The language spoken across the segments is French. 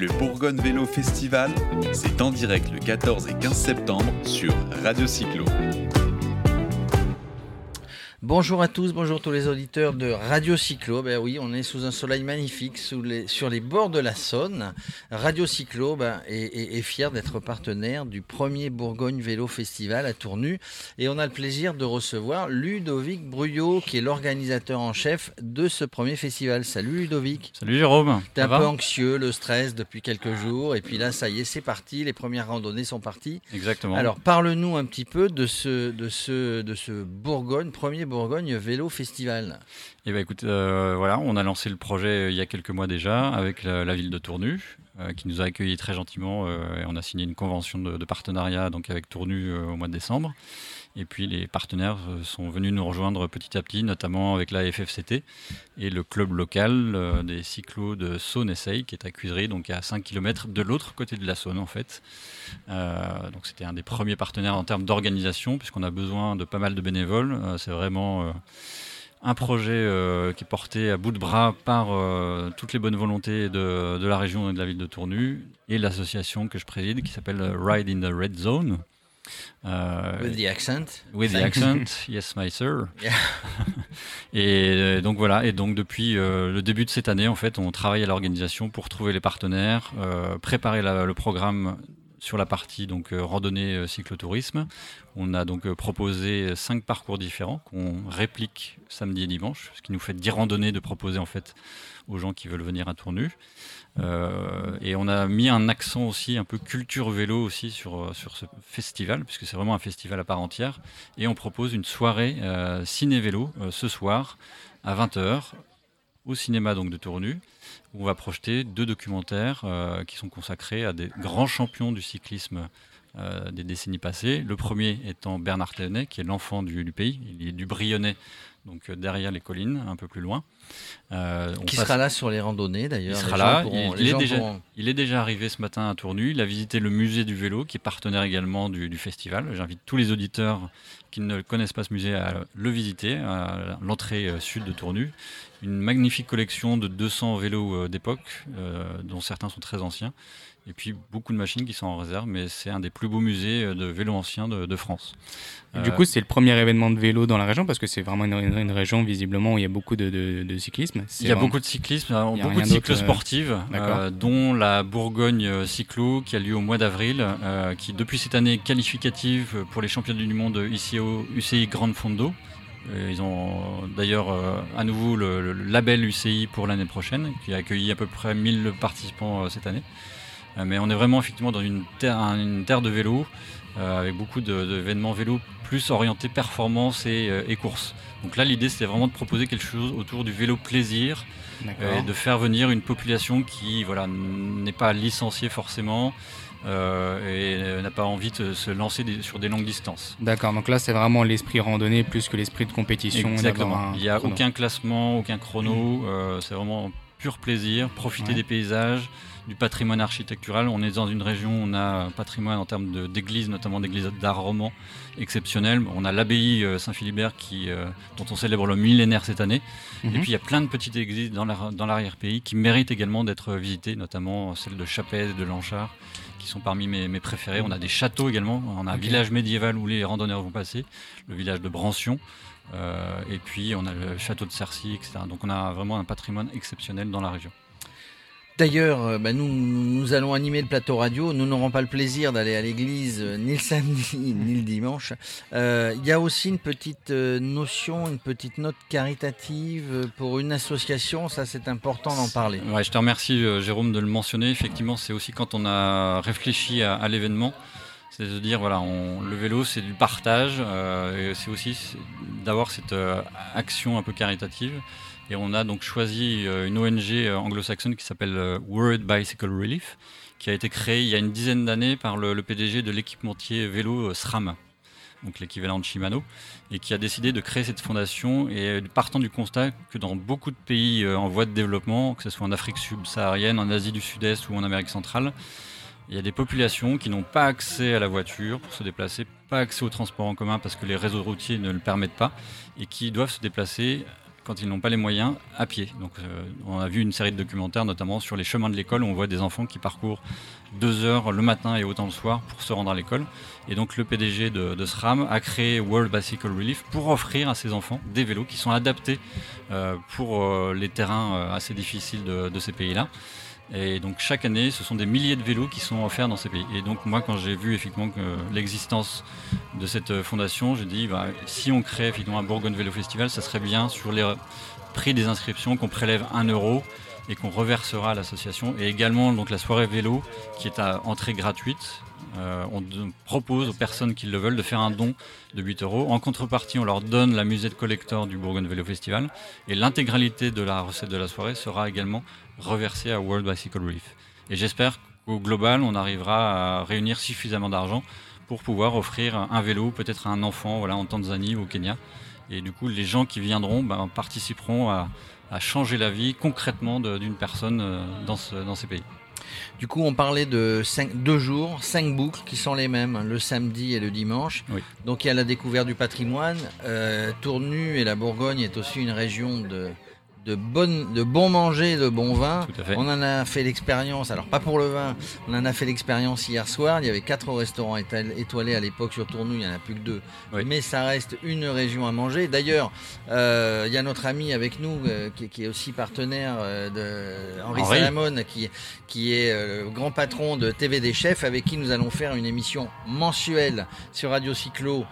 Le Bourgogne Vélo Festival, c'est en direct le 14 et 15 septembre sur Radio Cyclo. Bonjour à tous, bonjour tous les auditeurs de Radio Cyclo. Ben oui, on est sous un soleil magnifique sous les, sur les bords de la Saône. Radio Cyclo ben, est, fier d'être partenaire du premier Bourgogne Vélo Festival à Tournu. Et on a le plaisir de recevoir Ludovic Bruyot, qui est l'organisateur en chef de ce premier festival. Salut Ludovic. Salut Jérôme. T'es un peu anxieux, le stress depuis quelques jours. Et puis là, ça y est, c'est parti. Les premières randonnées sont parties. Exactement. Alors, parle-nous un petit peu de ce, de ce, de ce Bourgogne, premier Bourgogne Vélo Festival Eh bien écoute, euh, voilà, on a lancé le projet euh, il y a quelques mois déjà avec la, ville de Tournu, euh, qui nous a accueillis très gentiment et on a signé une convention de, partenariat donc avec Tournu au mois de décembre. Et puis les partenaires sont venus nous rejoindre petit à petit, notamment avec la FFCT et le club local des cyclos de Saône-Essay, qui est à Cuisery, donc à 5 km de l'autre côté de la Saône en fait. donc c'était un des premiers partenaires en termes d'organisation, puisqu'on a besoin de pas mal de bénévoles. C'est vraiment un projet euh, qui est porté à bout de bras par euh, toutes les bonnes volontés de, la région et de la ville de Tournu et l'association que je préside qui s'appelle Ride in the Red Zone. Euh, with the accent. With the accent, yes, my sir. et donc voilà, et donc depuis le début de cette année, en fait, on travaille à l'organisation pour trouver les partenaires, préparer le programme sur la partie donc randonnée cyclotourisme. On a donc proposé cinq parcours différents qu'on réplique samedi et dimanche, ce qui nous fait 10 randonnées de proposer en fait aux gens qui veulent venir à Tournu. Euh, et on a mis un accent aussi un peu culture vélo aussi sur, ce festival, puisque c'est vraiment un festival à part entière. Et on propose une soirée euh, ciné-vélo euh, ce soir à 20h au cinéma donc de Tournu, où on va projeter deux documentaires qui sont consacrés à des grands champions du cyclisme des décennies passées. Le premier étant Bernard Thévenet, qui est l'enfant du, du, pays, il est du Brionnais donc euh, derrière les collines, un peu plus loin. Euh, qui sera là sur les randonnées d'ailleurs Il sera là, il, est déjà, il, est déjà, arrivé ce matin à Tournu, il a visité le musée du vélo qui est partenaire également du, festival. J'invite tous les auditeurs qui ne connaissent pas ce musée à le visiter, à l'entrée euh, sud de Tournu. Une magnifique collection de 200 vélos d'époque, dont certains sont très anciens et puis beaucoup de machines qui sont en réserve, mais c'est un des plus beaux musées de vélos anciens de, France. Du coup, c'est le premier événement de vélo dans la région parce que c'est vraiment une, région visiblement où il y a beaucoup de, cyclisme. Il y a beaucoup de cyclisme, beaucoup de cycles sportives, euh, dont la Bourgogne euh, Cyclo qui a lieu au mois d'avril, qui depuis cette année est qualificative pour les championnats du monde ICO, UCI Grand Fondo. Ils ont d'ailleurs à nouveau le, le, label UCI pour l'année prochaine, qui a accueilli à peu près 1000 participants cette année. Euh, mais on est vraiment effectivement dans une terre, une terre de vélo, euh, avec beaucoup d'événements vélo plus orientés performance et, euh, et course. Donc là, l'idée, c'était vraiment de proposer quelque chose autour du vélo plaisir, et de faire venir une population qui voilà, n'est pas licenciée forcément, et n'a pas envie de se lancer sur des longues distances. D'accord, donc là c'est vraiment l'esprit randonnée plus que l'esprit de compétition. Exactement, il n'y a aucun classement, aucun chrono, c'est vraiment pur plaisir, profiter des paysages, du patrimoine architectural. On est dans une région où on a un patrimoine en termes d'églises, notamment d'églises d'art roman exceptionnelles. On a l'abbaye euh, Saint-Philibert qui, euh, dont on célèbre le millénaire cette année. Et mhm. puis il y a plein de petites églises dans l'arrière-pays qui méritent également d'être visitées, notamment celle de Chapelle, de Lanchard, qui sont parmi mes, mes, préférés. On a des châteaux également. On a un village médiéval où les randonneurs vont passer, le village de Brancion. Euh, et puis on a le château de Cercy, etc. Donc on a vraiment un patrimoine exceptionnel dans la région. D'ailleurs, euh, bah, nous, nous allons animer le plateau radio. Nous n'aurons pas le plaisir d'aller à l'église euh, ni le samedi ni le dimanche. Euh, il y a aussi une petite notion, une petite note caritative pour une association. Ça, c'est important d'en parler. Ouais, je te remercie, Jérôme, de le mentionner. Effectivement, c'est aussi quand on a réfléchi à, l'événement. C'est de dire, voilà, le vélo, c'est du partage. et c'est aussi d'avoir cette action un peu caritative. Et on a donc choisi euh, une ONG euh, anglo-saxonne qui s'appelle euh, World Bicycle Relief, qui a été créée il y a une dizaine d'années par le, PDG de l'équipementier vélo SRAM, donc l'équivalent de Shimano, et qui a décidé de créer cette fondation et partant du constat que dans beaucoup de pays en voie de développement, que ce soit en Afrique subsaharienne, en Asie du Sud-Est ou en Amérique centrale, il y a des populations qui n'ont pas accès à la voiture pour se déplacer, pas accès au transport en commun parce que les réseaux routiers ne le permettent pas, et qui doivent se déplacer quand ils n'ont pas les moyens, à pied. Euh, on a vu une série de documentaires, notamment sur les chemins de l'école, où on voit des enfants qui parcourent deux heures le matin et autant le soir pour se rendre à l'école. Et donc, le PDG de, SRAM a créé World Bicycle Relief pour offrir à ces enfants des vélos qui sont adaptés euh, pour euh, les terrains assez difficiles de ces pays-là. Et donc chaque année, ce sont des milliers de vélos qui sont offerts dans ces pays. Et donc moi, quand j'ai vu effectivement l'existence de cette fondation, j'ai dit bah, si on crée effectivement un Bourgogne Vélo Festival, ça serait bien sur les prix des inscriptions qu'on prélève 1 euro et qu'on reversera à l'association. Et également donc la soirée vélo qui est à entrée gratuite. Euh, on propose aux personnes qui le veulent de faire un don de 8 euros. En contrepartie, on leur donne la musette collector du Bourgogne Vélo Festival et l'intégralité de la recette de la soirée sera également reversée à World Bicycle Relief. Et j'espère qu'au global, on arrivera à réunir suffisamment d'argent pour pouvoir offrir un vélo peut-être à un enfant voilà, en Tanzanie ou au Kenya. Et du coup, les gens qui viendront ben, participeront à, changer la vie concrètement d'une personne euh, dans, dans ces pays. Du coup, on parlait de deux jours, cinq boucles qui sont les mêmes, hein, le samedi et le dimanche. Donc il y a la découverte du patrimoine. Euh, Tournu et la Bourgogne est aussi une région de, de, bonne, de bon manger, de bon vin. On en a fait l'expérience, alors pas pour le vin, on en a fait l'expérience hier soir. Il y avait quatre restaurants étoilés à l'époque sur Tournou, il n'y en a plus que deux. Mais ça reste une région à manger. D'ailleurs, euh, il y a notre ami avec nous euh, qui, est aussi partenaire euh, de Henri, Salamone, qui, qui est le grand patron de TV des chefs, avec qui nous allons faire une émission mensuelle sur Radio Cyclo,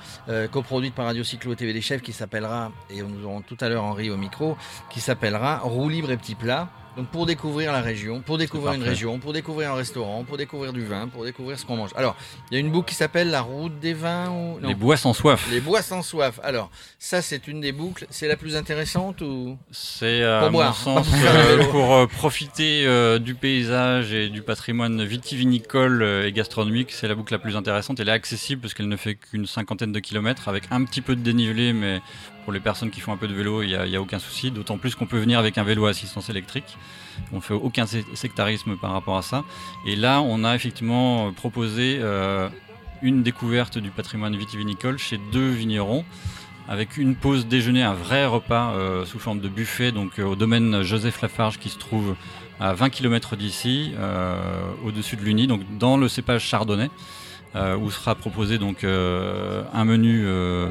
coproduite par Radio Cyclo TV des chefs, qui s'appellera, et nous aurons tout à l'heure Henri au micro, qui s'appelle roue libre et petit plat. Donc pour découvrir la région, pour découvrir une région, pour découvrir un restaurant, pour découvrir du vin, pour découvrir ce qu'on mange. Alors, il y a une boucle qui s'appelle la route des vins ou Les bois sans soif. Les bois sans soif. Alors, ça c'est une des boucles, c'est la plus intéressante ou? C'est euh, pour sens euh, pour euh, profiter du paysage et du patrimoine vitivinicole et gastronomique, c'est la boucle la plus intéressante. Elle est accessible parce qu'elle ne fait qu'une cinquantaine de kilomètres avec un petit peu de dénivelé mais pour les personnes qui font un peu de vélo, il n'y a, aucun souci, d'autant plus qu'on peut venir avec un vélo à assistance électrique. On fait aucun sectarisme par rapport à ça. Et là, on a effectivement proposé euh, une découverte du patrimoine vitivinicole chez deux vignerons avec une pause déjeuner, un vrai repas euh, sous forme de buffet, donc euh, au domaine Joseph Lafarge qui se trouve à 20 km d'ici, au-dessus de l'Uni, donc dans le cépage chardonnay, où sera proposé donc un menu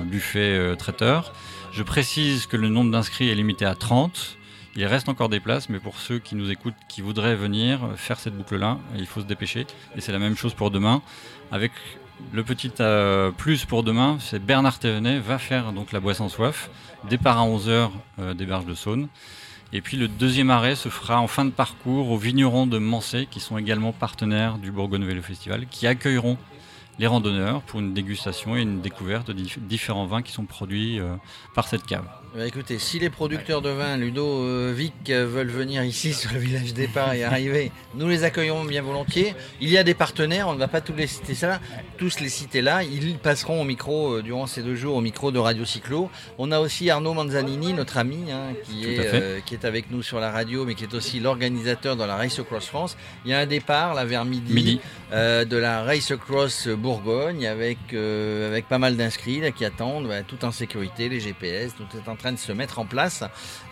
buffet traiteur, je précise que le nombre d'inscrits est limité à 30. Il reste encore des places, mais pour ceux qui nous écoutent, qui voudraient venir faire cette boucle-là, il faut se dépêcher. Et c'est la même chose pour demain. Avec le petit euh, plus pour demain, c'est Bernard Thévenet va faire donc la boisson soif. Départ à 11h euh, des Berges de Saône. Et puis le deuxième arrêt se fera en fin de parcours aux vignerons de Mansay, qui sont également partenaires du Bourgogne Vélo Festival, qui accueilleront les randonneurs pour une dégustation et une découverte de différents vins qui sont produits euh, par cette cave. Bah, écoutez, si les producteurs de vin Ludovic euh, veulent venir ici sur le village départ et arriver, nous les accueillons bien volontiers. Il y a des partenaires, on ne va pas tous les citer ça, tous les citer là. Ils passeront au micro euh, durant ces deux jours au micro de Radio Cyclo. On a aussi Arnaud Manzanini, notre ami, hein, qui, est, euh, qui est avec nous sur la radio, mais qui est aussi l'organisateur de la Race Across France. Il y a un départ là vers midi, de la Race Across Bourgogne avec, avec pas mal d'inscrits qui attendent, bah, tout en sécurité, les GPS, tout est en train de se mettre en place.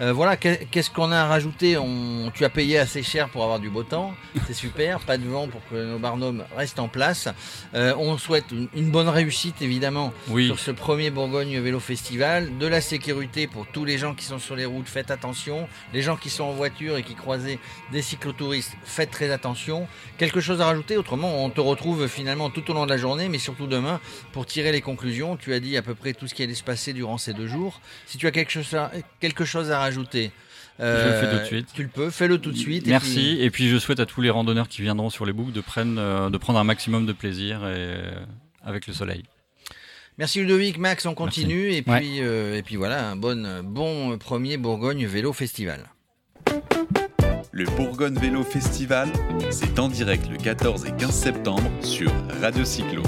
Euh, voilà, qu'est-ce qu'on a à rajouter? On, Tu as payé assez cher pour avoir du beau temps, c'est super, pas de vent pour que nos barnums restent en place. Euh, on souhaite une, bonne réussite évidemment sur ce premier Bourgogne Vélo Festival, de la sécurité pour tous les gens qui sont sur les routes, faites attention. Les gens qui sont en voiture et qui croisaient des cyclotouristes, faites très attention. Quelque chose à rajouter, autrement on te retrouve finalement tout au long de la journée, mais surtout demain pour tirer les conclusions. Tu as dit à peu près tout ce qui allait se passer durant ces deux jours. Si tu as quelque chose à, quelque chose à rajouter. je le fais tout de suite. Tu le peux, fais-le tout de suite. Merci. Et puis... je souhaite à tous les randonneurs qui viendront sur les boucles de, prendre, euh, de prendre un maximum de plaisir et, euh, avec le soleil. Merci Ludovic, Max, on continue. Et puis, euh, et puis voilà, un bon, bon premier Bourgogne Vélo Festival. Le Bourgogne Vélo Festival, c'est en direct le 14 et 15 septembre sur Radio Cyclo.